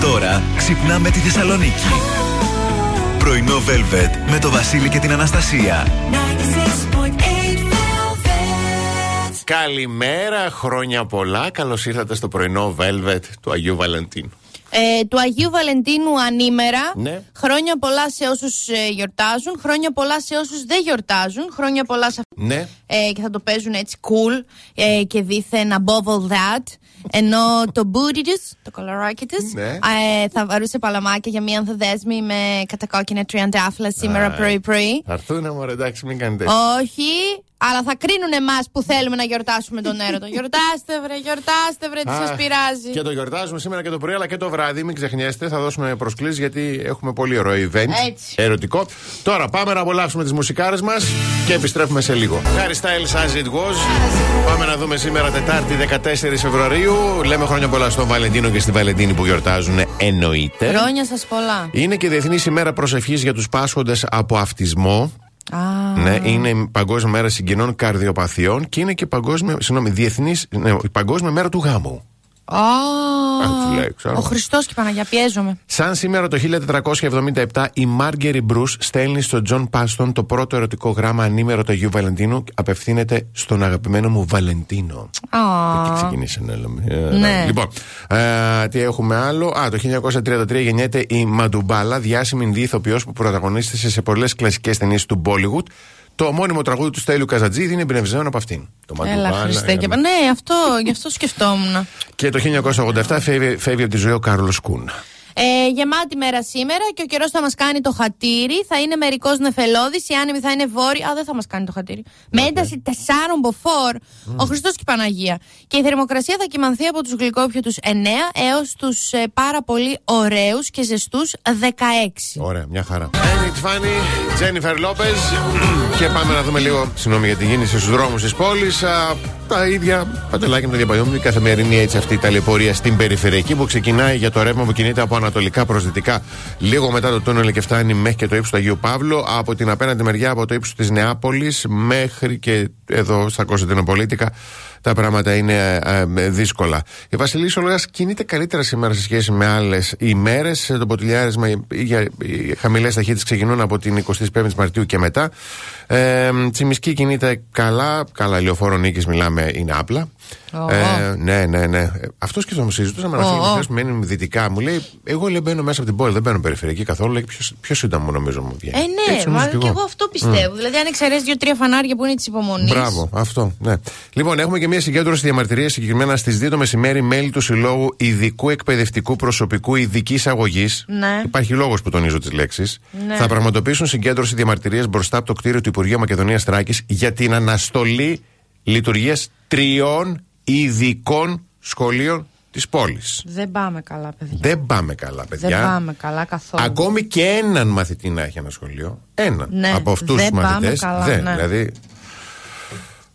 Τώρα ξυπνάμε τη Θεσσαλονίκη. Πρωινό Velvet με το Βασίλη και την Αναστασία. Καλημέρα, χρόνια πολλά. Καλώς ήρθατε στο πρωινό Velvet του Αγίου Βαλεντίνου. Ε, του Αγίου Βαλεντίνου ανήμερα. Ναι. Χρόνια πολλά σε όσους ε, γιορτάζουν. Χρόνια πολλά σε όσους δεν γιορτάζουν. Χρόνια πολλά σε αυτού Ναι. ε, και θα το παίζουν έτσι cool ε, και δίθεν above all that. Ενώ το booty της, το κολαράκι της, Ναι. ε, θα βαρούσε παλαμάκια για μία ανθοδέσμη με κατακόκκινα τριαντάφυλλα σήμερα πρωί-πρωί. Θα έρθουνε μωρέ, εντάξει, μην κάνετε. Όχι, αλλά θα κρίνουν εμάς που θέλουμε να γιορτάσουμε τον έρωτα. γιορτάστε, βρε, γιορτάστε, βρε, τι Α, σας πειράζει. Και το γιορτάζουμε σήμερα και το πρωί, αλλά και το βράδυ. Μην ξεχνιέστε, θα δώσουμε προσκλήσεις γιατί έχουμε πολύ ωραίο event. Έτσι. Ερωτικό. Τώρα πάμε να απολαύσουμε τις μουσικάρες μας και επιστρέφουμε σε λίγο. Harry Styles as it was. Πάμε να δούμε σήμερα Τετάρτη 14 Φεβρουαρίου. Λέμε χρόνια πολλά στον Βαλεντίνο και στη Βαλεντίνη που γιορτάζουν. Εννοείται. Χρόνια σας πολλά. Είναι και Διεθνής ημέρα προσευχής για τους πάσχοντες από αυτισμό. Α, Ναι, είναι η Παγκόσμια Μέρα Συγγενών Καρδιοπαθειών και είναι και παγκόσμια, συγγνώμη, διεθνής, ναι, η Παγκόσμια Μέρα του Γάμου. Α, σου λέει, ξέρω. ο Χριστός και η Παναγία πιέζομαι. Σαν σήμερα το 1477 η Μάργκερι Μπρούς στέλνει στον Τζον Πάστον το πρώτο ερωτικό γράμμα ανήμερα του Αγίου Βαλεντίνου απευθύνεται στον αγαπημένο μου Βαλεντίνο. Α, Εκεί ξεκινήσε να λέμε. Ε, Ναι. Λοιπόν, ε, τι έχουμε άλλο; Α, το 1933 γεννιέται η Μαντουμπάλα, διάσημη ινδή ηθοποιός που πρωταγωνίστησε σε πολλές κλασικές ταινίες του Bollywood. Το ομώνυμο τραγούδι του Στέλιου Καζατζίδη είναι εμπνευσμένο από αυτήν. Το Έλα, Μαντουμπάλα. Χριστέ. Και... ε, Ναι, αυτό, γι' αυτό σκεφτόμουν. Και το 1987 φεύγει, φεύγει από τη ζωή ο Κάρλος Κούν. Ε, γεμάτη μέρα σήμερα και ο καιρός θα μας κάνει το χατήρι. Θα είναι μερικός νεφελώδης. Οι άνεμοι θα είναι βόρειοι. Α, δεν θα μας κάνει το χατήρι. Με ένταση 4 μποφόρ. Ο Χριστός και η Παναγία. Και η θερμοκρασία θα κοιμανθεί από τους γλυκόπιου 9 έως τους ε, πάρα πολύ ωραίους και ζεστούς 16. Ωραία, μια χαρά. Amy Fanny, Jennifer Lopez. και πάμε να δούμε λίγο, συγγνώμη για τη κίνηση στους δρόμους της πόλης. Τα ίδια παντελάκια με το διαπαλιόμουν, η καθημερινή έτσι αυτή η ταλαιπωρία στην περιφερειακή που ξεκινάει για το ρεύμα που κινείται από ανατολικά προ δυτικά, λίγο μετά το τούνελ και φτάνει μέχρι και το ύψος του Αγίου Παύλου. Από την απέναντι μεριά, από το ύψος της Νεάπολης μέχρι και εδώ στα Κωνσταντινοπολίτικα, τα πράγματα είναι ε, ε, δύσκολα. Η Βασιλής Σολογά κινείται καλύτερα σήμερα σε σχέση με άλλες ημέρες. Το ποτηλιάρισμα για οι χαμηλές ταχύτητες ξεκινούν από την 25η Μαρτίου και μετά. Ε, Τσιμισκή κινείται καλά. Καλά, λεωφόρο νίκης μιλάμε, είναι άπλα. Ω. Ε, ναι, ναι, ναι. Αυτός σκέφτομαι. Συζητούσαμε με ένα φίλο Ω, ω. χθες που μένει δυτικά. Μου λέει, Εγώ λέει, μπαίνω μέσα από την πόλη, δεν μπαίνω περιφερειακή καθόλου. Λέει, πιο, πιο σύντομο νομίζω μου βγαίνει; Ε, ναι, Έτσι νομίζω μα και εγώ αυτό πιστεύω. Δηλαδή, αν εξαιρέσεις δύο-τρία φανάρια που είναι της υπομονής. Μπράβο, αυτό, ναι. Λοιπόν, έχουμε και μια συγκέντρωση διαμαρτυρία συγκεκριμένα στις 2 το μεσημέρι, μέλη του Συλλόγου Ειδικού Εκπαιδευτικού Προσωπικού Ειδικής Αγωγής. Ναι. Υπάρχει λόγος που τονίζω τις λέξεις. Ναι. Θα πραγματοποιήσουν συγκέντρωση διαμαρτυρία μπροστά από το κτίριο του Υπουργείου Μακεδονίας Τράκη για την αναστολή λειτουργίας τριών ειδικών σχολείων της πόλης. Δεν πάμε καλά, παιδιά. Δεν πάμε καλά, παιδιά. Δεν πάμε καλά καθόλου. Ακόμη και έναν μαθητή να έχει ένα σχολείο. Έναν. Ναι, από αυτούς δεν τους μαθητές. πάμε καλά, Δεν. ναι. Δηλαδή.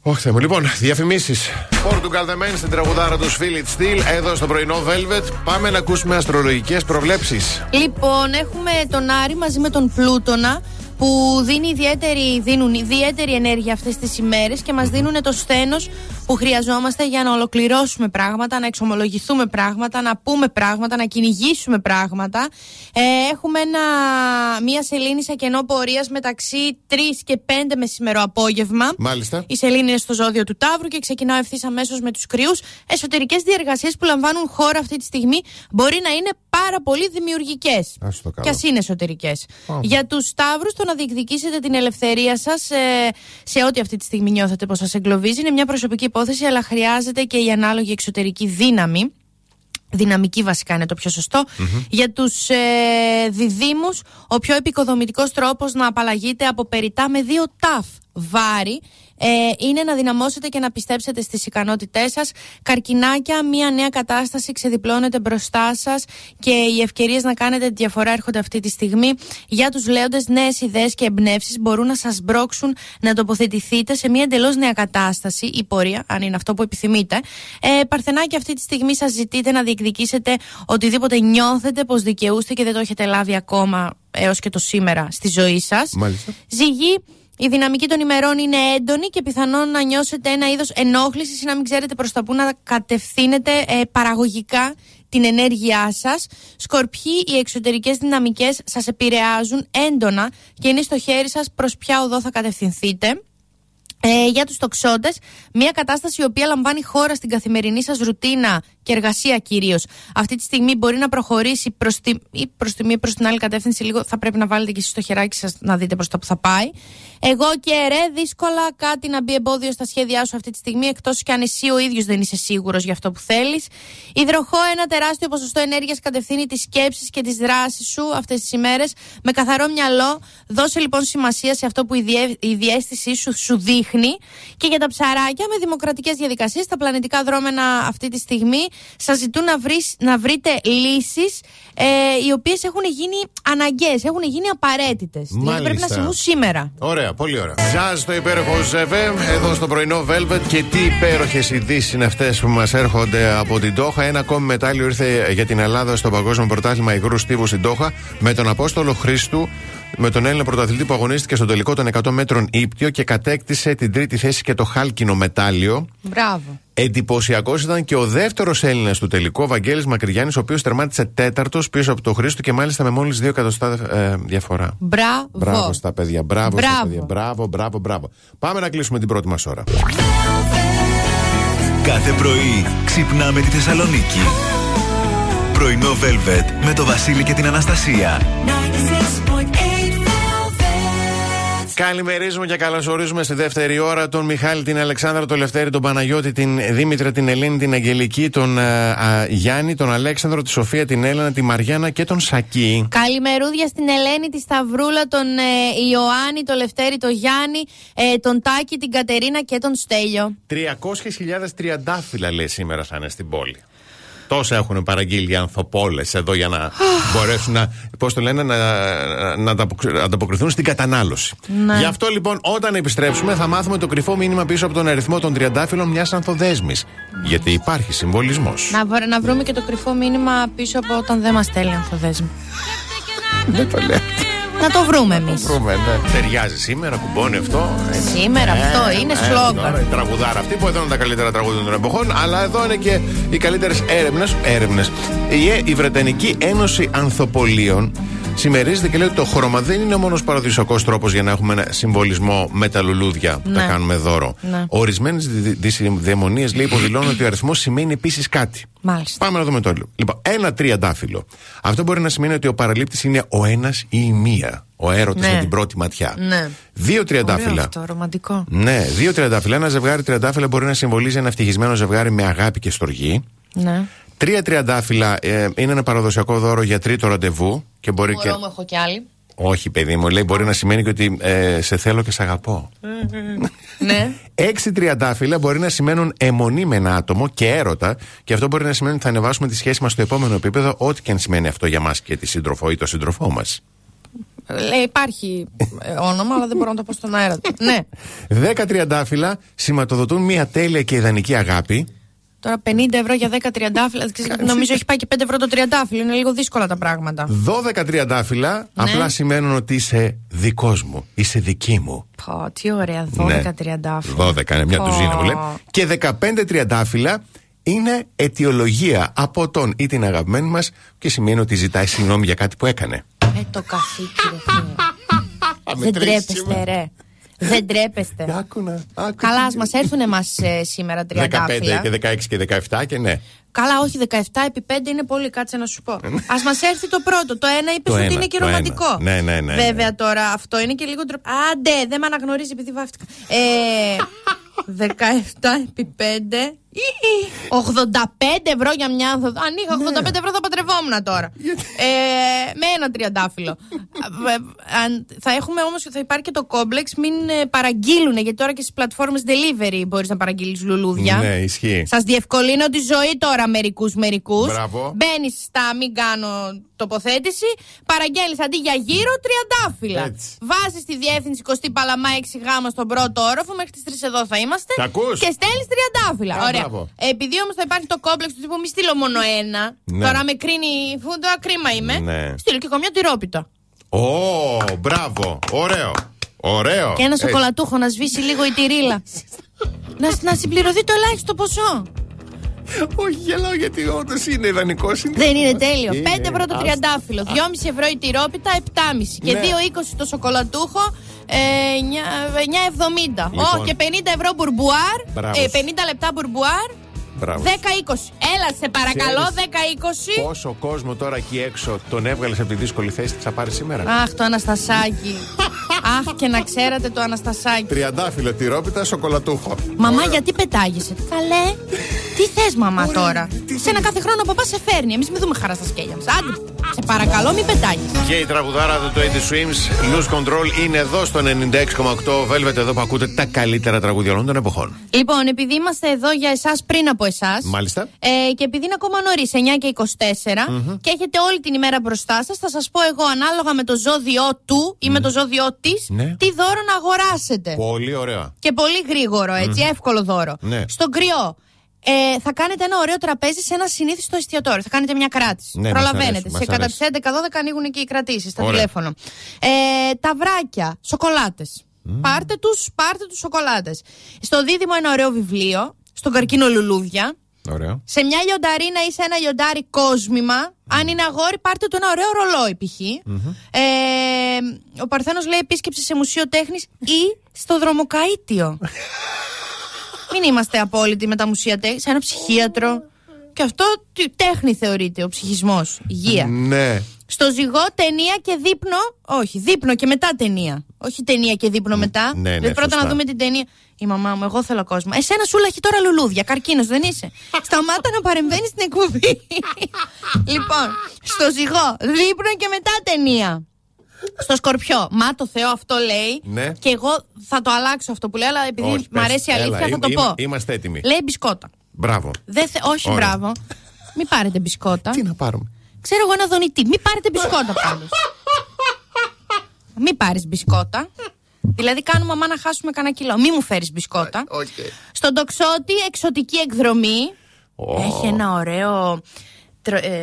Όχι, Θεέ μου. Λοιπόν, διαφημίσεις. Portugal The Man στην τραγουδάρα του Philip Steel εδώ στο πρωινό Velvet. Πάμε να ακούσουμε αστρολογικές προβλέψεις. Λοιπόν, έχουμε τον Άρη μαζί με τον Πλούτονα που δίνει ιδιαίτερη, δίνουν ιδιαίτερη ενέργεια αυτές τις ημέρες και μας δίνουν το σθένος που χρειαζόμαστε για να ολοκληρώσουμε πράγματα, να εξομολογηθούμε πράγματα, να πούμε πράγματα, να κυνηγήσουμε πράγματα. Ε, έχουμε ένα, μία σελήνη σε κενό πορείας μεταξύ 3 και 5 μεσημερό απόγευμα. Μάλιστα. Η Σελήνη είναι στο ζώδιο του Ταύρου και ξεκινάω ευθύς αμέσως με τους κρυούς. Εσωτερικές διεργασίες που λαμβάνουν χώρα αυτή τη στιγμή μπορεί να είναι πάρα πολύ δημιουργικές. Ας το Και κάνω. ας είναι εσωτερικές. Ω. Για τους Ταύρους, το να διεκδικήσετε την ελευθερία σας ε, σε ό,τι αυτή τη στιγμή νιώθετε πως σας εγκλωβίζει είναι μια προσωπική υπόθεση, αλλά χρειάζεται και η ανάλογη εξωτερική δύναμη. Δυναμική βασικά είναι το πιο σωστο Για τους ε, διδήμους, ο πιο επικοδομητικός τρόπος να απαλλαγείτε από περιτά με δύο ταφ βάρη ε, είναι να δυναμώσετε και να πιστέψετε στις ικανότητές σας. Καρκινάκια, μια νέα κατάσταση ξεδιπλώνεται μπροστά σας και οι ευκαιρίες να κάνετε τη διαφορά έρχονται αυτή τη στιγμή. Για τους λέοντες, νέες ιδέες και εμπνεύσεις μπορούν να σας μπρώξουν να τοποθετηθείτε σε μια εντελώς νέα κατάσταση ή πορεία, αν είναι αυτό που επιθυμείτε. Ε, Παρθενάκια, αυτή τη στιγμή σας ζητείτε να διεκδικήσετε οτιδήποτε νιώθετε πως δικαιούστε και δεν το έχετε λάβει ακόμα έως και το σήμερα στη ζωή σας. Μάλιστα. Ζυγή, Η δυναμική των ημερών είναι έντονη και πιθανόν να νιώσετε ένα είδος ενόχλησης ή να μην ξέρετε προς τα πού να κατευθύνετε ε, παραγωγικά την ενέργειά σας. Σκορπιοί, οι εξωτερικές δυναμικές σας επηρεάζουν έντονα και είναι στο χέρι σας προς ποια οδό θα κατευθυνθείτε. Ε, για τους τοξότες, μια κατάσταση η οποία λαμβάνει χώρα στην καθημερινή σας ρουτίνα και εργασία κυρίως. Αυτή τη στιγμή μπορεί να προχωρήσει προς τη, ή προς τη μία προς την άλλη κατεύθυνση λίγο θα πρέπει να βάλετε και εσείς το χεράκι σας να δείτε προς τα που θα πάει. Εγώ και ρε, δύσκολα κάτι να μπει εμπόδιο στα σχέδιά σου αυτή τη στιγμή, εκτός κι αν εσύ ο ίδιος δεν είσαι σίγουρος για αυτό που θέλεις. Υδροχό, ένα τεράστιο ποσοστό ενέργειας κατευθύνει τις σκέψεις και τις δράσεις σου αυτές τις ημέρες. Με καθαρό μυαλό, δώσε λοιπόν σημασία σε αυτό που η, διέ, η διέστησή σου σου δείχνει. Και για τα ψαράκια, με δημοκρατικές διαδικασίες, τα πλανητικά δρόμενα αυτή τη στιγμή σας ζητούν να, βρεις, να βρείτε λύσεις ε, οι οποίες έχουν γίνει αναγκαίες, έχουν γίνει απαραίτητες. Δηλαδή πρέπει να συμβούν σήμερα. Ωραία πολύ ωραία. Jazz το υπέροχο Ζεβέ, εδώ στο πρωινό Velvet. Και τι υπέροχες ειδήσεις είναι αυτές που μας έρχονται από την Τόχα. Ένα ακόμη μετάλλιο ήρθε για την Ελλάδα στο Παγκόσμιο Πρωτάθλημα Υγρού Στίβου στην Τόχα με τον Απόστολο Χρήστου με τον Έλληνα πρωταθλητή που αγωνίστηκε στον τελικό των 100 μέτρων ύπτιο και κατέκτησε την τρίτη θέση και το χάλκινο μετάλλιο. Μπράβο. Εντυπωσιακός ήταν και ο δεύτερος Έλληνας του τελικού, ο Βαγγέλης Μακρυγιάννης, ο οποίος τερμάτισε τέταρτος πίσω από τον Χρήστο και μάλιστα με μόλις δύο εκατοστά ε, διαφορά. Μπράβο. Μπράβο στα παιδιά. Μπράβο, μπράβο. στα παιδιά. Μπράβο, μπράβο, μπράβο. Πάμε να κλείσουμε την πρώτη μας ώρα. Κάθε πρωί ξυπνάμε τη Θεσσαλονίκη. Πρωινό Velvet με το Βασίλη και την Αναστασία. Καλημερίζουμε και καλωσορίζουμε στη δεύτερη ώρα τον Μιχάλη, την Αλεξάνδρα, τον Λευτέρη, τον Παναγιώτη, την Δήμητρα, την Ελένη, την Αγγελική, τον α, Γιάννη, τον Αλέξανδρο, τη Σοφία, την Έλενα, τη Μαριάννα και τον Σακί. Καλημερούδια στην Ελένη, τη Σταυρούλα, τον ε, Ιωάννη, τον Λευτέρη, τον Γιάννη, ε, τον Τάκη, την Κατερίνα και τον Στέλιο. 300.000 τριαντάφυλλα λέει σήμερα θα είναι στην πόλη. Τόσα έχουν παραγγείλει οι ανθοπώλες εδώ για να μπορέσουν να, πώς το λένε, να, να ανταποκριθούν στην κατανάλωση. Ναι. Γι' αυτό λοιπόν όταν επιστρέψουμε θα μάθουμε το κρυφό μήνυμα πίσω από τον αριθμό των τριαντάφυλλων μιας ανθοδέσμης. Γιατί υπάρχει συμβολισμός. Να, να βρούμε και το κρυφό μήνυμα πίσω από όταν δεν μας στέλνει ανθοδέσμη. Δεν το λέω. Να το βρούμε εμείς. Ναι. Ταιριάζει σήμερα, κουμπώνει αυτό. Σήμερα αυτό είναι σλόγκαν. Η τραγουδάρα αυτή που εδώ είναι τα καλύτερα τραγούδια των εποχών, αλλά εδώ είναι και οι καλύτερες έρευνες. Έρευνες. Η, η Βρετανική Ένωση Ανθοπολίων συμμερίζεται και λέει ότι το χρώμα δεν είναι ο μόνος παραδοσιακός τρόπος για να έχουμε ένα συμβολισμό με τα λουλούδια που τα Ναι. κάνουμε δώρο. Ναι. Ορισμένες δαιμονίες λέει υποδηλώνουν ότι ο αριθμός σημαίνει επίσης κάτι. Μάλιστα. Πάμε να δούμε το άλλο. Λοιπόν, ένα τριαντάφυλλο. Αυτό μπορεί να σημαίνει ότι ο παραλήπτης είναι ο ένας ή η μία. Ο έρωτας Ναι. με την πρώτη ματιά. Ναι. Δύο Ωραίο τριαντάφυλλα. αυτό, ρομαντικό. Ναι, δύο τριαντάφυλλα. Ένα ζευγάρι τριαντάφυλλα μπορεί να συμβολίζει ένα ευτυχισμένο ζευγάρι με αγάπη και στοργή. Ναι. Τρία τριαντάφυλλα ε, είναι ένα παραδοσιακό δώρο για τρίτο ραντεβού. Και μπορεί και... Μωρό μου έχω κι άλλη. Όχι, παιδί μου, λέει μπορεί να σημαίνει και ότι ε, σε θέλω και σε αγαπώ. ναι. Έξι τριαντάφυλλα μπορεί να σημαίνουν αιμονή με ένα άτομο και έρωτα, και αυτό μπορεί να σημαίνει ότι θα ανεβάσουμε τη σχέση μας στο επόμενο επίπεδο, ό,τι και αν σημαίνει αυτό για μας και τη σύντροφο ή τον σύντροφό μας. Λέει, υπάρχει ε, όνομα, αλλά δεν μπορώ να το πω στον αέρα. ναι. Δέκα τριαντάφυλλα σηματοδοτούν μια τέλεια και ιδανική αγάπη. Τώρα 50 ευρώ για 10 τριαντάφυλλα. δεν ξέρεις, Νομίζω έχει πάει και 5 ευρώ το τριαντάφυλλο. Είναι λίγο δύσκολα τα πράγματα. 12 τριαντάφυλλα Ναι. απλά σημαίνουν ότι είσαι δικός μου, είσαι δική μου. Πω, τι ωραία, 12 Ναι. τριαντάφυλλα. 12 είναι μια Πω. τουζίνα που λέει. Και 15 τριαντάφυλλα είναι αιτιολογία από τον ή την αγαπημένη μας και σημαίνει ότι ζητάει συγγνώμη για κάτι που έκανε. Ε, το καθήκη, ρε φίλε. Δεν τρέπεστε, ρε. Δεν τρέπεστε. Άκουνα. Καλά, ας μας έρθουν εμά σήμερα 15 τριαντάφυλλα. και 16 και 17 και ναι. Καλά, όχι 17 επί 5 είναι πολύ, κάτσε να σου πω. Α μας έρθει το πρώτο. Το ένα είπες Το ότι ένα, είναι και το ρομαντικό. ένα. Ναι, ναι, ναι, Βέβαια τώρα αυτό είναι και λίγο ντροπ. Άντε, δεν με αναγνωρίζει επειδή βάφτηκα. Ε, 17 επί 5. 85 ευρώ για μια άνθοδο. Αν είχα 85 ευρώ θα παντρευόμουν τώρα. ε, με ένα τριαντάφυλλο. Ε, αν- θα έχουμε όμω θα υπάρχει και το κόμπλεξ μην ε, παραγγείλουν γιατί τώρα και στις πλατφόρμες delivery μπορείς να παραγγείλεις λουλούδια. Ναι, ισχύει. Σας διευκολύνω τη ζωή τώρα μερικούς μερικούς. Μπράβο. Μπαίνεις στα μην κάνω τοποθέτηση, παραγγέλνεις αντί για γύρω τριαντάφυλλα. Έτσι. Βάζεις τη διεύθυνση 20 Παλαμά 6 γάμα στον πρώτο όροφο, μέχρι τις 3 εδώ θα είμαστε. Τα ακούς; Και στέλνεις τριαντάφυλλα. Α, Ωραία. Μπράβο. Επειδή όμως θα υπάρχει το κόμπλεξ του τύπου μη στείλω μόνο ένα. Ναι. Τώρα με κρίνει φούντα, κρίμα είμαι. Ναι. Στείλω και καμιά τυρόπιτα. Ω, μπράβο. Ωραίο. Ωραίο. Και ένα Έτσι. σοκολατούχο να σβήσει λίγο η τυρίλα. να, να συμπληρωθεί το ελάχιστο ποσό. Όχι, γελάω γιατί όντως είναι ιδανικό. Δεν είναι τέλειο. Είναι. 5 ευρώ το Άστα. τριαντάφυλλο, 2,5 ευρώ η τυρόπιτα, 7,5. Και Ναι. 2,20 το σοκολατούχο, ε, 9,70. Λοιπόν. Ω, και 50 ευρώ μπουρμπουάρ, Μπράβο ε, σου. 50 λεπτά μπουρμπουάρ, Μπράβο. 10-20. Έλα, σε παρακαλώ, Ξέρεις 10-20. Πόσο κόσμο τώρα εκεί έξω τον έβγαλες από τη δύσκολη θέση τη θα πάρει σήμερα; Αχ, το Αναστασάκι. Αχ, και να ξέρατε το Αναστασάκι. Τριαντάφυλλο, τυρόπιτα, σοκολατούχο. Μαμά, γιατί πετάγεσαι; Καλέ. Τι θες, μαμά, τώρα; τι Σε ένα κάθε χρόνο ο παπάς σε φέρνει. Εμείς μην δούμε χαρά στα σκέλια μας. Άντε, σε παρακαλώ, μην πετάγεσαι. Και η τραγουδάρα του 20 Swims, Lose Control, είναι εδώ στο 96,8 Velvet, εδώ που ακούτε τα καλύτερα τραγούδια όλων των εποχών. Λοιπόν, επειδή είμαστε εδώ για εσάς πριν από εσάς. Μάλιστα. Ε, και επειδή είναι ακόμα νωρίς, 9 και 24, και έχετε όλη την ημέρα μπροστά σας, θα σας πω εγώ ανάλογα με το ζώδιό του ή με το ζώδιό της, Ναι. τι δώρο να αγοράσετε. Πολύ ωραία. Και πολύ γρήγορο, έτσι, εύκολο δώρο. Ναι. Στον κρυό. Ε, θα κάνετε ένα ωραίο τραπέζι σε ένα συνήθιστο εστιατόριο. Θα κάνετε μια κράτηση. Ναι, μας Προλαβαίνετε. αρέσει, μας σε κατά αρέσει. τις 11-12 ανοίγουν και οι κρατήσεις στα Ωραία. τηλέφωνο. Ε, ταυράκια, σοκολάτες. Πάρτε τους, πάρτε τους σοκολάτες. Στο δίδυμο ένα ωραίο βιβλίο. Στον καρκίνο λουλούδια. Ωραίο. Σε μια λιονταρίνα ή σε ένα λιοντάρι κόσμημα. Αν είναι αγόρι, πάρτε του ένα ωραίο ρολόι π.χ. Ε, ο Παρθένος λέει επίσκεψη σε μουσείο τέχνης ή στο δρομοκαΐτιο. Μην είμαστε απόλυτοι με τα μουσεία τέχνης. Σε ένα ψυχίατρο. Και αυτό τι τέχνη θεωρείται, ο ψυχισμός, υγεία. Ναι. Στο ζυγό ταινία και δείπνο. Όχι, δείπνο και μετά ταινία. Όχι ταινία και δείπνο μετά. ναι, ναι, Δηλαδή πρώτα σωστά. να δούμε την ταινία. Η μαμά μου, εγώ θέλω κόσμο. Εσένα σου λαχεί τώρα λουλούδια. Καρκίνος δεν είσαι. Σταμάτα να παρεμβαίνεις στην εκπομπή. λοιπόν, στο ζυγό δείπνο και μετά ταινία. Στο σκορπιό. Μα το Θεό αυτό λέει. Ναι. Και εγώ θα το αλλάξω αυτό που λέω, αλλά επειδή Όχι, μου πες. αρέσει η αλήθεια Έλα, θα το είμαι- πω. Είμαστε έτοιμοι. Λέει μπισκότα. Μπράβο. Δεν θε... Όχι, Ωραία. μπράβο. Μην πάρετε μπισκότα. Τι να πάρουμε; Ξέρω εγώ ένα δονητή. Μην πάρετε μπισκότα πάντως. Μην πάρεις μπισκότα. Δηλαδή, κάνουμε αμάν να χάσουμε κανένα κιλό. Μην μου φέρεις μπισκότα. Οκ. Στον τοξότη, εξωτική εκδρομή. Ω. Έχει ένα ωραίο τρο- ε,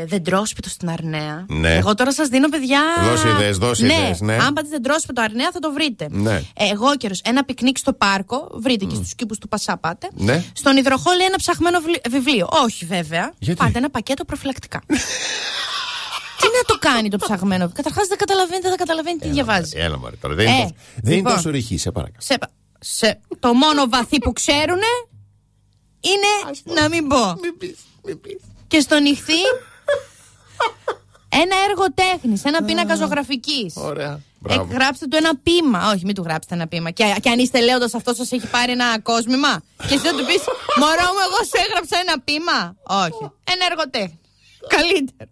δεντρόσπιτο στην Αρνέα. Ναι. Εγώ τώρα σας δίνω, παιδιά. Δώσε ιδέες, δώσε ναι. ιδέες, ναι. Αν πάτε δεντρόσπιτο Αρνέα θα το βρείτε. Ναι. Ε, αιγόκερο. Ένα πικνίκ στο πάρκο. Βρείτε και στους κήπους του Πασά πάτε. Ναι. Στον υδροχόο ένα ψαχμένο βλι- βιβλίο. Όχι βέβαια. Γιατί; Πάτε ένα πακέτο προφυλακτικά. τι να το κάνει το ψαγμένο. Καταρχάς δεν καταλαβαίνει, δεν καταλαβαίνει τι διαβάζει. Έλα, μωρέ, τώρα. Δεν είναι Ε, τόσο- δεν είναι λοιπόν. τόσο ρηχή, σε παρακαλώ. Σε, σε, το μόνο βαθύ που ξέρουν είναι να μην πω. Και στο νυχθή ένα έργο τέχνης, ένα πίνακα ζωγραφική. Ωραία. Ε, Μπράβο. γράψτε του ένα πείμα. Όχι, μην του γράψετε ένα πείμα. Και, και αν είστε λέοντας αυτός σας έχει πάρει ένα κόσμημα. Και εσύ θα του πεις Μωρό μου, εγώ σου έγραψα ένα πείμα. Όχι. Ένα έργο τέχνη.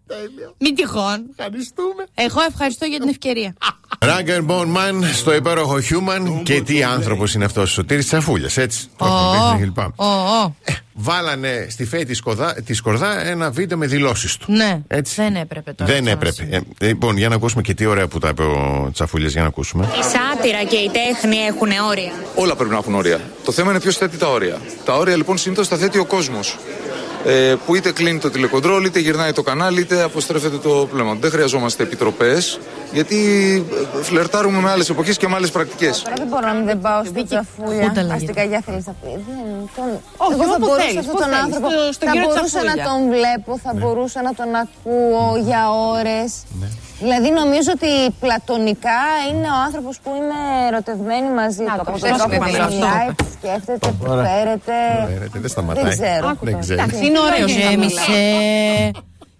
Καλύτερο. Μην τυχόν. Ευχαριστούμε. Εγώ ευχαριστώ για την ευκαιρία. Ragger Bone Man στο υπέροχο Human. Και τι άνθρωπος είναι αυτός ο Σωτήρης Τσαφούλιας, έτσι. Το έχουμε δείξει και λοιπά. Ω, ω. Ε, Βάλανε στη ΦΕΗ της Σκορδά, της Σκορδά ένα βίντεο με δηλώσεις του. Ναι, Έτσι. δεν έπρεπε τώρα. Δεν να έπρεπε. συμβεί. Ε, λοιπόν, για να ακούσουμε και τι ωραία που τα είπε ο Τσαφούλιας, για να ακούσουμε. Η σάτυρα και η τέχνη έχουν όρια. Όλα πρέπει να έχουν όρια. Το θέμα είναι ποιος θέτει τα όρια. Τα όρια λοιπόν συνήθως τα θέτει ο κόσμος. Ε, που είτε κλείνει το τηλεκοντρόλ, είτε γυρνάει το κανάλι, είτε αποστρέφεται το πλέον. Δεν χρειαζόμαστε επιτροπές, γιατί ε, φλερτάρουμε με άλλες εποχές και με άλλες πρακτικές. Τώρα δεν μπορώ να μην δεν πάω στην Τσαφούλια. Χούντα λέγεται. Αστικά θέλεις να πει. Δεν, τον... Όχι, Εγώ θα όπου μπορούσα θέλεις, αυτόν πού τον θέλεις, άνθρωπο. στο- στον θα κύριο μπορούσα να Τσαφούλια. τον βλέπω, θα μπορούσα να τον ακούω για ώρες. Δηλαδή νομίζω ότι πλατωνικά είναι ο άνθρωπος που είμαι ερωτευμένη μαζί του. Από το τον ξέρεις τρόπο και που εμείς αυτό. μιλάει, που σκέφτεται, που φέρεται. Φέρεται, δεν σταματάει. Δεν ξέρω. Δεν ξέρω. Εντάξει, είναι ωραίος.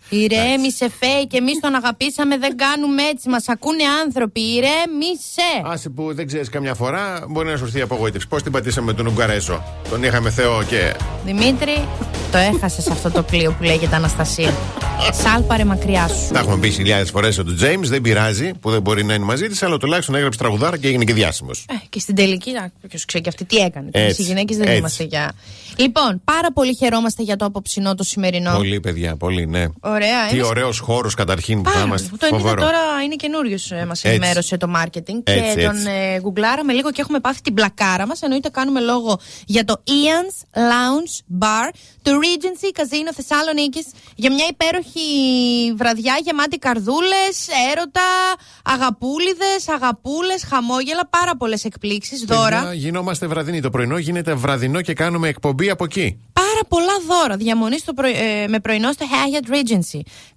Ηρέμησε. Ηρέμησε, Φέη, και εμείς τον αγαπήσαμε. Δεν κάνουμε έτσι. Μας ακούνε άνθρωποι. Ηρέμησε. Άσε που δεν ξέρεις καμιά φορά, μπορεί να σου έρθει η απογοήτευση. Πώς την πατήσαμε με τον Ουγγαρέζο; Τον είχαμε Θεό και. Δημήτρη, το έχασες αυτό το πλοίο που λέγεται Αναστασία. Σάλπαρε μακριά σου. Τα έχουμε πει χιλιάδες φορές του Τζέιμς, δεν πειράζει που δεν μπορεί να είναι μαζί της, αλλά τουλάχιστον έγραψε τραγουδάρα και έγινε και διάσημος. Ε, και στην τελική, ποιος ξέρει και αυτή τι έκανε. Εμείς Έτσι, οι γυναίκες δεν έτσι. είμαστε για. Λοιπόν, πάρα πολύ χαιρόμαστε για το απόψινό το σημερινό. Πολύ, παιδιά, πολύ, ναι. Ωραία, Τι ένας- ωραίος χώρος καταρχήν που θα Πάρα, είμαστε. το είδα Φοβερό. τώρα, είναι καινούριος, ε, μας Έτσι. ενημέρωσε το marketing. και Έτσι, τον έτσι. ε, γκουγκλάραμε λίγο και έχουμε πάθει την πλακάρα μας. Εννοείται κάνουμε λόγο για το Ian's Lounge Bar του Regency Casino Θεσσαλονίκης για μια υπέροχη υπάρχει βραδιά γεμάτη καρδούλες, έρωτα, αγαπούλιδες, αγαπούλες, χαμόγελα, πάρα πολλές εκπλήξεις, δώρα. Παιδιά, Γινόμαστε βραδινοί. Το πρωινό γίνεται βραδινό και κάνουμε εκπομπή από εκεί. Πάρα πολλά δώρα. Διαμονή στο πρωι- ε, με πρωινό στο Hyatt Regency.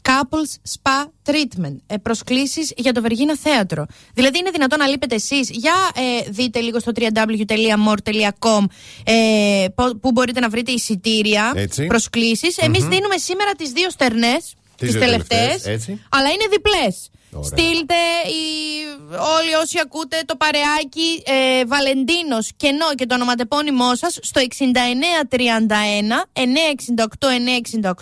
Couples Spa Treatment. Ε, Προσκλήσεις για το Βεργίνα Θέατρο. Δηλαδή είναι δυνατόν να λείπετε εσείς. Για ε, δείτε λίγο στο www.more.com ε, πο- που μπορείτε να βρείτε εισιτήρια, Έτσι. προσκλήσεις. Εμείς δίνουμε σήμερα τις δύο στερνές, Τις τις δύο τελευταίες, τελευταίες, έτσι. αλλά είναι διπλές. Ωραία. Στείλτε οι, όλοι όσοι ακούτε το παρεάκι ε, Βαλεντίνος κενό και το ονοματεπώνυμό σας στο 6931 968 968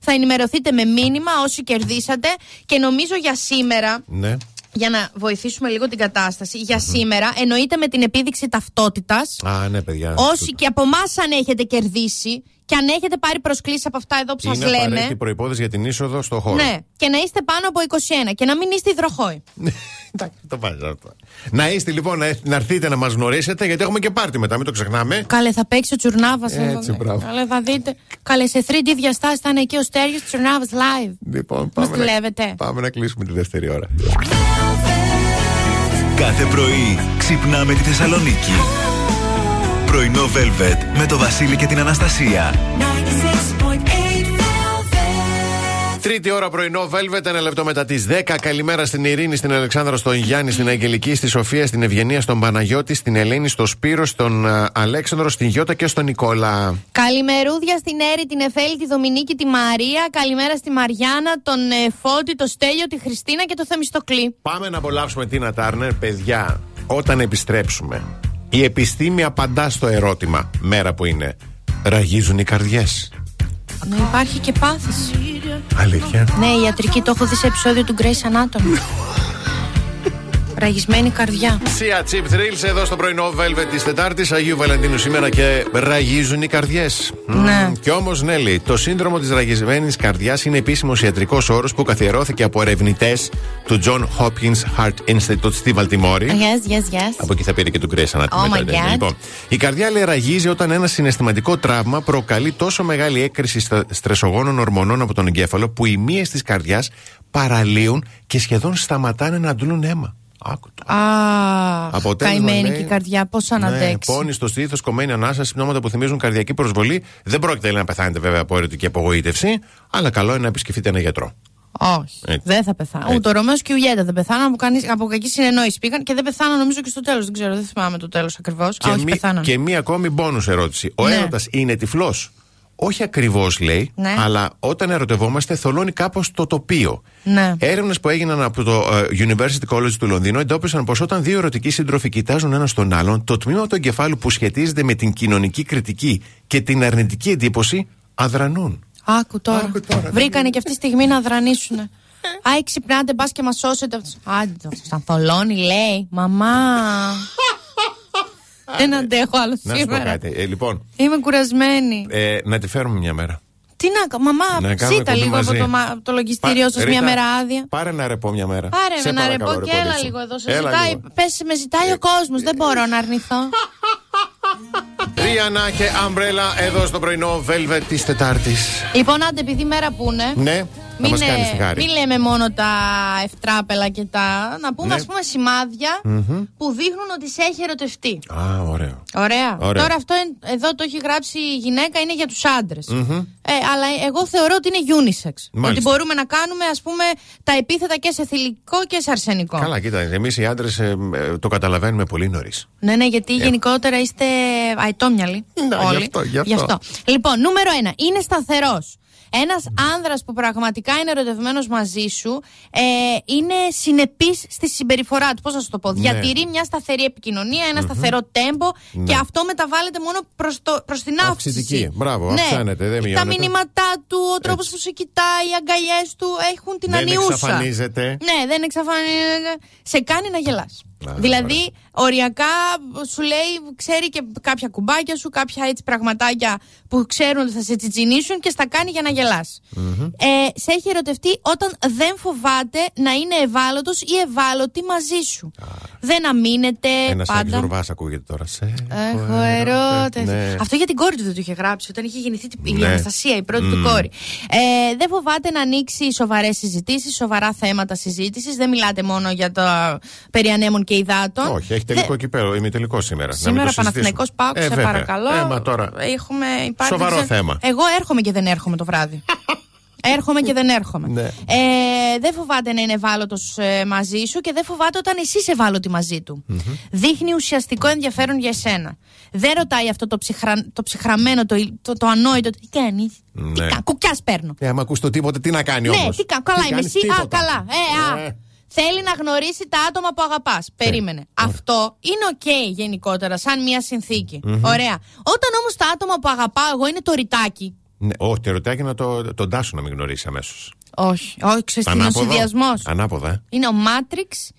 θα ενημερωθείτε με μήνυμα όσοι κερδίσατε και νομίζω για σήμερα Ναι. για να βοηθήσουμε λίγο την κατάσταση για σήμερα εννοείται με την επίδειξη ταυτότητας Α, ναι, παιδιά. όσοι και από εμάς αν έχετε κερδίσει και αν έχετε πάρει προσκλήσεις από αυτά εδώ που σας Είναι λέμε απαραίτητη προπόθεση για την είσοδο στο χώρο. ναι, και να είστε πάνω από 21 και να μην είστε υδροχόοι. Εντάξει, το βάζω αυτό. Να είστε λοιπόν, να, να έρθετε να μας γνωρίσετε, γιατί έχουμε και πάρτι μετά, μην το ξεχνάμε. Καλέ, θα παίξει ο Τσουρνάβας. Έτσι, μπράβο. Καλέ, θα δείτε. Καλέ, σε 3D διαστάσεις θα είναι εκεί ο Στέργιος Τσουρνάβας live. Λοιπόν, Μας πάμε, να, δουλεύετε. πάμε να κλείσουμε τη δεύτερη ώρα. Κάθε πρωί ξυπνάμε τη Θεσσαλονίκη. Πρωινό Velvet με το Βασίλη και την Αναστασία. Τρίτη ώρα πρωινό, Velvet, ένα λεπτό μετά τις 10. Καλημέρα στην Ειρήνη, στην Αλεξάνδρα, στον Γιάννη, στην Αγγελική, στη Σοφία, στην Ευγενία, στον Παναγιώτη, στην Ελένη, στον Σπύρο, στον α, Αλέξανδρο, στην Γιώτα και στον Νικόλα. Καλημερούδια στην Έρη, την Εφέλη, τη Δομινίκη, τη Μαρία. Καλημέρα στη Μαριάννα, τον ε, Φώτη, το Στέλιο, τη Χριστίνα και το Θεμιστοκλή. Πάμε να απολαύσουμε την Τάρνερ, παιδιά. Όταν επιστρέψουμε, η επιστήμη απαντά στο ερώτημα, μέρα που είναι. Ραγίζουν οι καρδιές. Να υπάρχει και πάθηση. Αλήθεια. Ναι, η ιατρική το έχω δει σε επεισόδιο του Grace Anatomy. Ραγισμένη καρδιά. Σία Chip Thrills εδώ στο πρωινό Velvet της Τετάρτης Αγίου Βαλεντίνου σήμερα και ραγίζουν οι καρδιές. Ναι. Και όμως, Νέλη, το σύνδρομο της ραγισμένης καρδιάς είναι επίσημος ιατρικός όρος που καθιερώθηκε από ερευνητές του John Hopkins Heart Institute στη Βαλτιμόρη. Yes, yes, yes. Από εκεί θα πήρε και του Grace Anatomy. Oh my μετά, God. Λοιπόν, η καρδιά λέει ραγίζει όταν ένα συναισθηματικό τραύμα προκαλεί τόσο μεγάλη έκρηση στα- στρεσογόνων ορμονών από τον εγκέφαλο που οι μύες της καρδιάς παραλύουν και σχεδόν σταματάνε να αντλούν αίμα. Άκου το. Α, Αποτέλεσμα, καημένη λέει, και η καρδιά, πώς θα Ναι, αναντέξει. πόνοι στο στήθος, κομμένη ανάσα, συμπνώματα που θυμίζουν καρδιακή προσβολή. Δεν πρόκειται λέει, να πεθάνετε βέβαια από ερωτική απογοήτευση, αλλά καλό είναι να επισκεφτείτε ένα γιατρό. Όχι. Έτσι. Δεν θα πεθάνω. Έτσι. Ούτε ο Ρωμαίος και η Ιουλιέτα δεν πεθάναν από, κανείς, από κακή συνεννόηση. Πήγαν και δεν πεθάναν νομίζω και στο τέλος. Δεν ξέρω, δεν θυμάμαι το τέλος ακριβώς. Και, Όχι, μη- πεθάναν. και μία ακόμη μπόνους ερώτηση. Ο Ναι. έρωτας είναι τυφλός; Όχι ακριβώς λέει, Ναι. αλλά όταν ερωτευόμαστε θολώνει κάπως το τοπίο. Ναι. Έρευνες που έγιναν από το ε, University College του Λονδίνου εντόπισαν πως όταν δύο ερωτικοί σύντροφοι κοιτάζουν ένα τον άλλον, το τμήμα του εγκεφάλου που σχετίζεται με την κοινωνική κριτική και την αρνητική εντύπωση αδρανούν. Άκου τώρα. Άκου τώρα, Βρήκανε και αυτή τη στιγμή να δρανίσουν. Άι, ξυπνάτε, μπα και μας σώσετε. από τους- Άντε, το σταθολώνει, λέει. Μαμά. Δεν αντέχω άλλο Να σου πω σήμερα. κάτι. Ε, λοιπόν, Είμαι κουρασμένη. ε, να τη φέρουμε μια μέρα. Τι να κάνω, μαμά, Να κάνουμε ζήτα κουμπί λίγο από μαζί. το, μα- από το λογιστήριο Πα- σας μια Ρίτα, μέρα άδεια. Πάρε ένα ρεπό μια μέρα. Πάρε Σε με να παρακαλώ, ρεπό ρε και έλα κορίτσι. λίγο εδώ. Σε Έλα ζητάει, λίγο. πες, με ζητάει ο κόσμος. Δεν μπορώ να αρνηθώ. Ρίανα και Αμπρέλα εδώ στο πρωινό Velvet της Τετάρτης. λοιπόν, άντε, επειδή μέρα που είναι. Ναι, θα μα Μην, κάνεις ε, τη χάρη. μην λέμε μόνο τα ευτράπελα και τα. Να πούμε, Ναι. ας πούμε, σημάδια που δείχνουν ότι σε έχει ερωτευτεί. Α, ωραίο. Ωραία. Ωραία. Τώρα αυτό εν- εδώ το έχει γράψει η γυναίκα, είναι για τους άντρες. Ε, αλλά εγώ θεωρώ ότι είναι unisex. Μάλιστα. Ότι μπορούμε να κάνουμε, ας πούμε, τα επίθετα και σε θηλυκό και σε αρσενικό. Καλά, κοίτα, εμείς οι άντρες το καταλαβαίνουμε πολύ νωρίς. Ναι, ναι, γιατί γενικότερα είστε αιτόμυαλοι. Ναι, όλοι. γι' αυτό, γι' αυτό. Λοιπόν, νούμερο ένα. Είναι σταθερός. Ένας άνδρας που πραγματικά είναι ερωτευμένος μαζί σου ε, είναι συνεπής στη συμπεριφορά του. Πώς να σου το πω; Ναι. Διατηρεί μια σταθερή επικοινωνία, ένα σταθερό τέμπο και αυτό μεταβάλλεται μόνο προς προς την αύξηση. Αυξητική. Μπράβο, αυξάνεται, δεν Τα μειώνεται. μηνύματά του, ο τρόπος που σε κοιτάει, οι αγκαλιές του έχουν την Δεν ανιούσα. εξαφανίζεται. Ναι, δεν εξαφανίζεται. Σε κάνει να γελάς. Δηλαδή, οριακά σου λέει, ξέρει και κάποια κουμπάκια σου, κάποια έτσι πραγματάκια που ξέρουν ότι θα σε τσιτσινίσουν και στα κάνει για να γελας Ε, σε έχει ερωτευτεί όταν δεν φοβάται να είναι ευάλωτος ή ευάλωτη μαζί σου. Δεν αμήνεται Ένα πάντα. Άγγελο ακούγεται τώρα. Σε Έχω ερώτε. Ναι. Αυτό για την κόρη του δεν το είχε γράψει όταν είχε γεννηθεί η Ναι. Αναστασία, η πρώτη του κόρη. Ε, δεν φοβάται να ανοίξει σοβαρές συζητήσεις, σοβαρά θέματα συζήτησης. Δεν μιλάτε μόνο για τα περί ανέμων και υδάτων. Όχι, έχει τελικό εκεί πέρα. Είμαι τελικός σήμερα. Να μην Σήμερα το συζητήσουμε. Παναθηναϊκός Πάοκ, Ε, σε βέβαια. παρακαλώ. Ε, μα τώρα. Έχουμε, υπάρχει, Σοβαρό δεν ξέρω- θέμα. Εγώ έρχομαι και δεν έρχομαι το βράδυ. Έρχομαι και δεν έρχομαι. Ναι. Ε, δεν φοβάται να είναι ευάλωτος μαζί σου και δεν φοβάται όταν εσύ είσαι ευάλωτη μαζί του. Δείχνει ουσιαστικό ενδιαφέρον για εσένα. Δεν ρωτάει αυτό το, ψυχρα, το ψυχραμένο, το, το, το ανόητο. Τι κάνεις; Ναι. Κουκιά σπέρνω. Ε, άμα ακούς το τίποτε, τι να κάνει όμως; Ναι, τι κάνω. Καλά είμαι εσύ. Α, καλά. Ε, α. Ε. Θέλει να γνωρίσει τα άτομα που αγαπάς. Περίμενε. Αυτό είναι οκ γενικότερα, σαν μια συνθήκη Ωραία. Όταν όμως τα άτομα που αγαπάω εγώ είναι το Ριτάκι. Ναι, όχι, το Ριτάκι να το, τον Τάσο να μην γνωρίσει αμέσως. Όχι, όχι, ξέρεις τι είναι ο συνδυασμός. Ανάποδα, ε. Είναι ο Matrix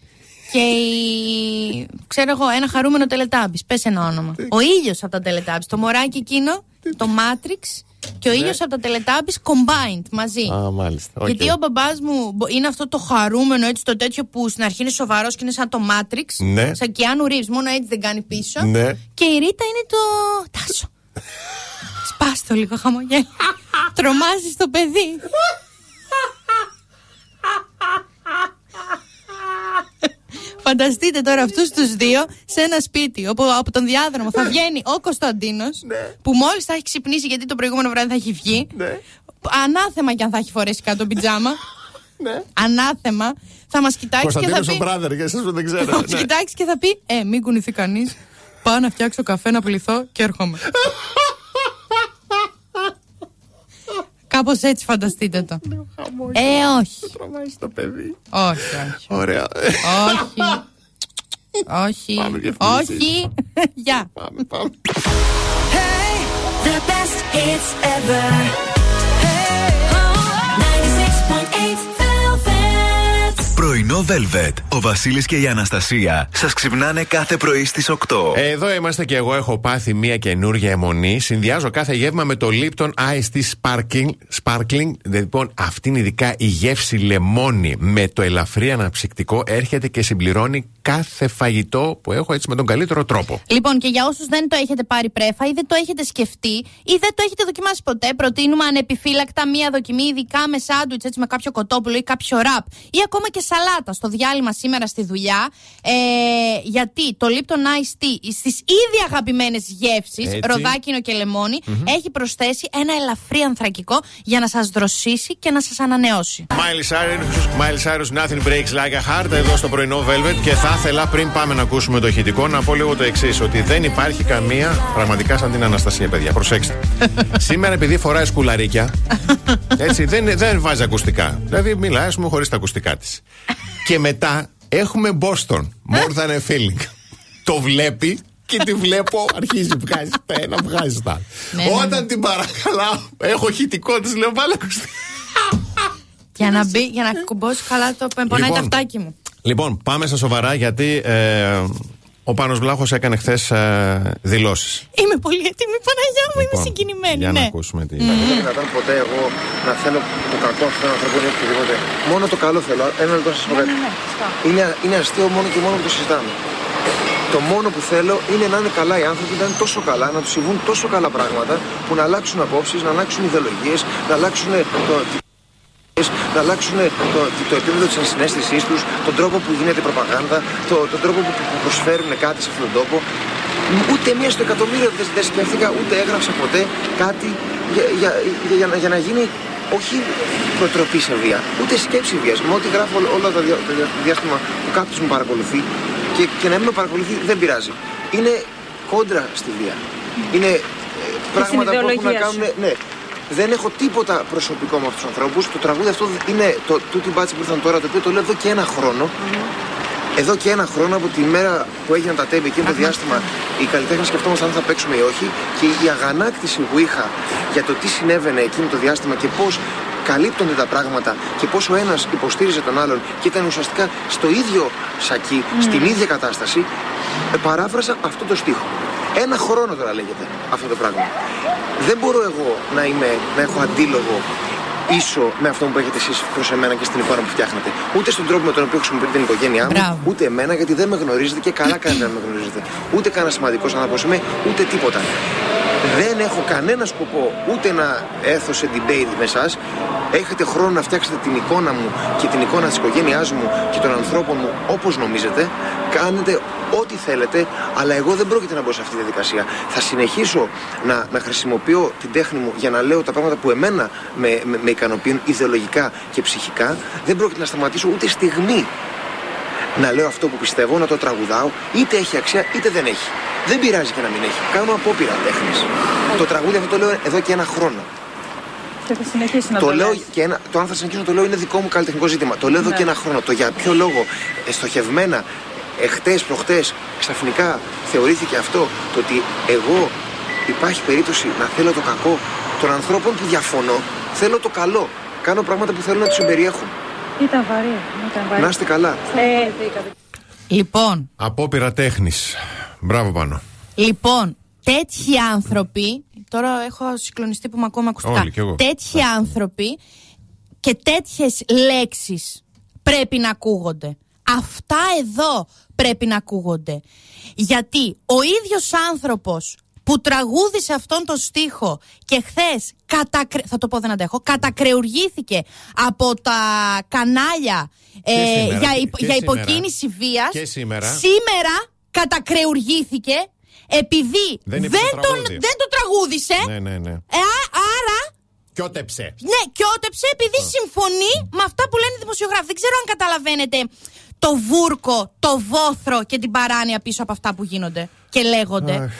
και η. ξέρω εγώ, ένα χαρούμενο Teletubby. Πες ένα όνομα. Ο ήλιος από τα Teletubbies. Το μωράκι εκείνο, το Matrix και ο ήλιος από τα Teletubbies combined μαζί. Ναι. Α, μάλιστα. Οκ. Γιατί ο μπαμπάς μου μπο- είναι αυτό το χαρούμενο, έτσι το τέτοιο που στην αρχή είναι σοβαρός και είναι σαν το Matrix. Ναι. Σαν Κιάνου Ριβς, μόνο έτσι δεν κάνει πίσω. Ναι. Και η Ρίτα είναι το. Τάσο. Σπάσ' το λίγο χαμογέλα. Τρομάζει το παιδί. Φανταστείτε τώρα αυτούς τους δύο σε ένα σπίτι όπου από τον διάδρομο θα βγαίνει ο Κωνσταντίνος που μόλις θα έχει ξυπνήσει γιατί το προηγούμενο βράδυ θα έχει βγει. Ναι. Ανάθεμα κι αν θα έχει φορέσει κάτω πιτζάμα. Ναι. Ανάθεμα. Θα μας κοιτάξει και θα Κωνσταντίνος ο πει. brother, για εσά που δεν Θα ξέρω. μας Ναι. κοιτάξει και θα πει: Ε, μην κουνηθεί κανείς. Πάω να φτιάξω καφέ να πληθώ και έρχομαι. Κάπως έτσι φανταστείτε το. Ε, όχι. Τρομάζει το παιδί. Όχι, όχι. Ωραία. Όχι. Όχι. Πάμε, διαφημίσεις. Όχι. Γεια. πάμε, πάμε. The best hits ever. Πρωινό Velvet. Ο Βασίλης και η Αναστασία σας ξυπνάνε κάθε πρωί στις 8. Εδώ είμαστε και εγώ έχω πάθει μια καινούργια αιμονή. Συνδυάζω κάθε γεύμα με το Lipton Ice Tea Sparkling. Sparkling. Λοιπόν, αυτή είναι ειδικά η γεύση λεμόνι με το ελαφρύ αναψυκτικό. Έρχεται και συμπληρώνει κάθε φαγητό που έχω έτσι με τον καλύτερο τρόπο. Λοιπόν, και για όσους δεν το έχετε πάρει πρέφα ή δεν το έχετε σκεφτεί ή δεν το έχετε δοκιμάσει ποτέ, προτείνουμε ανεπιφύλακτα μία δοκιμή, ειδικά με σάντουιτς έτσι με κάποιο κοτόπουλο ή κάποιο ραπ ή ακόμα και σαλάτα στο διάλειμμα σήμερα στη δουλειά. Ε, γιατί το Lipton Ice Tea στις ήδη αγαπημένες γεύσεις, Έτσι. ροδάκινο και λεμονι έχει προσθέσει ένα ελαφρύ ανθρακικό για να σας δροσίσει και να σας ανανεώσει. Miley Cyrus, Miley Cyrus, Nothing Breaks Like a Heart εδώ στο πρωινό Velvet. Και θα ήθελα πριν πάμε να ακούσουμε το ηχητικό να πω λίγο το εξής: Ότι δεν υπάρχει καμία πραγματικά σαν την Αναστασία, παιδιά. Προσέξτε. Σήμερα επειδή φοράει σκουλαρίκια, έτσι δεν, δεν βάζει ακουστικά. Δηλαδή μιλάει, ας πούμε, χωρίς τα ακουστικά της. και μετά έχουμε Boston, More than a feeling. το βλέπει και τη βλέπω, αρχίζει, βγάζει τα ένα, βγάζει τα άλλα. Ναι, ναι, Όταν την παρακαλάω, έχω ηχητικό της, λέω βάλε ακουστικά. Για να μπει, για να κουμπώσει καλά το πονάει Λοιπόν. το αυτάκι μου. Λοιπόν, πάμε στα σοβαρά γιατί ε, ο Πάνος Βλάχος έκανε χθες ε, δηλώσεις. Είμαι πολύ έτοιμη, Παναγιά μου, είμαι συγκινημένη. Λοιπόν, Για ναι. να ακούσουμε τι. Δεν είναι δυνατόν ποτέ εγώ να θέλω το κακό αυτόν τον ανθρώπων ή οτιδήποτε. Μόνο το καλό θέλω. Ένα λεπτό σας πω κάτι. Είναι, είναι αστείο μόνο και μόνο που το συζητάμε. Το μόνο που θέλω είναι να είναι καλά οι άνθρωποι, να είναι τόσο καλά, να τους συμβούν τόσο καλά πράγματα που να αλλάξουν απόψεις, να αλλάξουν ιδεολογίες, να αλλάξουν το, να αλλάξουν το, το επίπεδο της ενσυναίσθησή τους, τον τρόπο που γίνεται προπαγάνδα, το, τον τρόπο που, που προσφέρουν κάτι σε αυτόν τον τόπο. Ούτε μία στο εκατομμύριο δεν, δεν σκέφτηκα, ούτε έγραψα ποτέ κάτι για, για, για, για, να, για να γίνει όχι προτροπή σε βία, ούτε σκέψη βίας. Με ό,τι γράφω όλο- όλο το, δια- το δια- το διάστημα που κάποιος μου παρακολουθεί και, και να μην με παρακολουθεί δεν πειράζει. Είναι κόντρα στη βία. Είναι ε, πράγματα που έχουν να ιδεολογία κάνουν. Ναι, δεν έχω τίποτα προσωπικό με αυτούς τους ανθρώπους. Το τραγούδι αυτό είναι το τούτη μπάτση που ήρθαν τώρα, το οποίο το λέω εδώ και ένα χρόνο. Εδώ και ένα χρόνο από τη μέρα που έγιναν τα τέμπη εκείνο το διάστημα, οι καλλιτέχνες σκεφτόμασταν αν θα παίξουμε ή όχι. Και η αγανάκτηση που είχα για το τι συνέβαινε εκείνο το διάστημα και πώς καλύπτονται τα πράγματα και πόσο ένας υποστήριζε τον άλλον και ήταν ουσιαστικά στο ίδιο σακί, στην ίδια κατάσταση, ε, παράφρασα αυτό το στίχο. Ένα χρόνο τώρα λέγεται αυτό το πράγμα. Δεν μπορώ εγώ να, είμαι, να έχω αντίλογο ίσο με αυτό που έχετε εσείς προς εμένα και στην εικόνα που φτιάχνετε. Ούτε στον τρόπο με τον οποίο χρησιμοποιείτε την οικογένειά μου, Μπράβο. ούτε εμένα, γιατί δεν με γνωρίζετε και καλά κάνετε να με γνωρίζετε. Ούτε κανένα σημαντικός άνθρωπος είμαι, ούτε τίποτα. Δεν έχω κανένα σκοπό ούτε να έρθω σε debate με εσά. Έχετε χρόνο να φτιάξετε την εικόνα μου και την εικόνα της οικογένειάς μου και των ανθρώπων μου όπως νομίζετε. Κάνετε ό,τι θέλετε, αλλά εγώ δεν πρόκειται να μπω σε αυτή τη διαδικασία. Θα συνεχίσω να, να χρησιμοποιώ την τέχνη μου για να λέω τα πράγματα που εμένα με, με, με ικανοποιούν ιδεολογικά και ψυχικά. Δεν πρόκειται να σταματήσω ούτε στιγμή να λέω αυτό που πιστεύω, να το τραγουδάω, είτε έχει αξία είτε δεν έχει. Δεν πειράζει και να μην έχει. Κάνω απόπειρα τέχνης. Το τραγούδι αυτό το λέω εδώ και ένα χρόνο. Και θα συνεχίσει να Το το, λέω λες. και ένα, το αν θα συνεχίσω να το λέω είναι δικό μου καλλιτεχνικό ζήτημα. Το λέω εδώ Ναι. και ένα χρόνο. Το για ποιο λόγο εστοχευμένα εχθές, προχτές, ξαφνικά θεωρήθηκε αυτό το ότι εγώ υπάρχει περίπτωση να θέλω το κακό των ανθρώπων που διαφωνώ. Θέλω το καλό. Κάνω πράγματα που θέλω να τους εμπεριέχουν. Ήταν βαρύ. Ήταν βαρύ. Να είστε καλά. Ε, Λοιπόν, Απόπειρα τέχνης. Μπράβο πάνω. Λοιπόν, τέτοιοι άνθρωποι. Τώρα έχω συγκλονιστεί που με ακούω με ακουστικά. Όλοι, κι εγώ. Τέτοιοι άνθρωποι και τέτοιες λέξεις πρέπει να ακούγονται. Αυτά εδώ πρέπει να ακούγονται. Γιατί ο ίδιος άνθρωπος που τραγούδισε αυτόν τον στίχο και χθες κατακρε... θα το πω δεν αντέχω, κατακρεουργήθηκε από τα κανάλια ε, σήμερα, για, και- υπο- και για σήμερα. υποκίνηση βίας Και σήμερα. σήμερα κατακρεουργήθηκε επειδή Δεν δεν, είπε το τον, τραγούδι. δεν το τραγούδισε. Ναι, ναι, ναι. Ε, α- άρα, Κιότεψε. ναι, και ότεψε επειδή συμφωνεί με αυτά που λένε οι δημοσιογράφοι. Δεν ξέρω αν καταλαβαίνετε το βούρκο, το βόθρο και την παράνοια πίσω από αυτά που γίνονται και λέγονται. Αχ,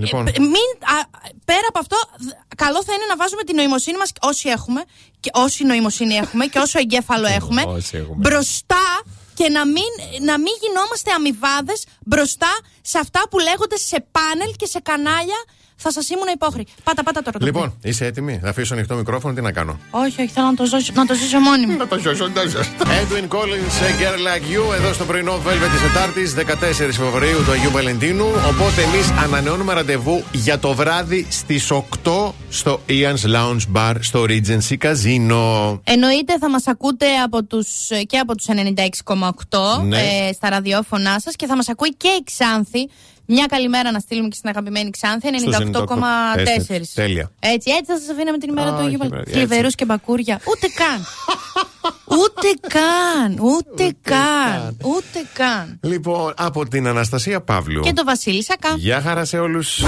Λοιπόν, Ε, μην, α, πέρα από αυτό, δ- καλό θα είναι να βάζουμε την νοημοσύνη μας όσοι έχουμε, και όση νοημοσύνη έχουμε και όσο εγκέφαλο έχουμε, Όσοι έχουμε. μπροστά και να μην, να μην γινόμαστε αμοιβάδες μπροστά σε αυτά που λέγονται σε πάνελ και σε κανάλια. Θα σας ήμουν υπόχρη. Πάτα, πάτα τώρα. το λοιπόν, είσαι έτοιμη; Θα αφήσω ανοιχτό μικρόφωνο, τι να κάνω; Όχι, όχι, θέλω να το ζήσω, να το ζήσω μόνη μου. το ζώσω, το ζώσω. Edwin Collins, a Girl Like You, εδώ στο πρωινό Velvet της Τετάρτης, 14 Φεβρουαρίου του Αγίου Βαλεντίνου. Οπότε εμείς ανανεώνουμε ραντεβού για το βράδυ στις 8 στο Ian's Lounge Bar στο Regency Casino. Εννοείται θα μας ακούτε από τους, και από τους 96,8 Ναι. ε, στα ραδιόφωνά σας και θα μας ακούει και η Ξάνθη. Μια καλημέρα να στείλουμε και στην αγαπημένη Ξάνθη, 98,4. Τέλεια. Έτσι, έτσι θα σας αφήναμε την ημέρα Α, του Αγίου όχι, Βαλεντίνου. έτσι. Θλιβερούς και μπακούρια. Ούτε καν. ούτε καν. Ούτε καν. Ούτε καν. Λοιπόν, από την Αναστασία Παύλου. Και το Βασίλη Σακά. Γεια χαρά σε όλους.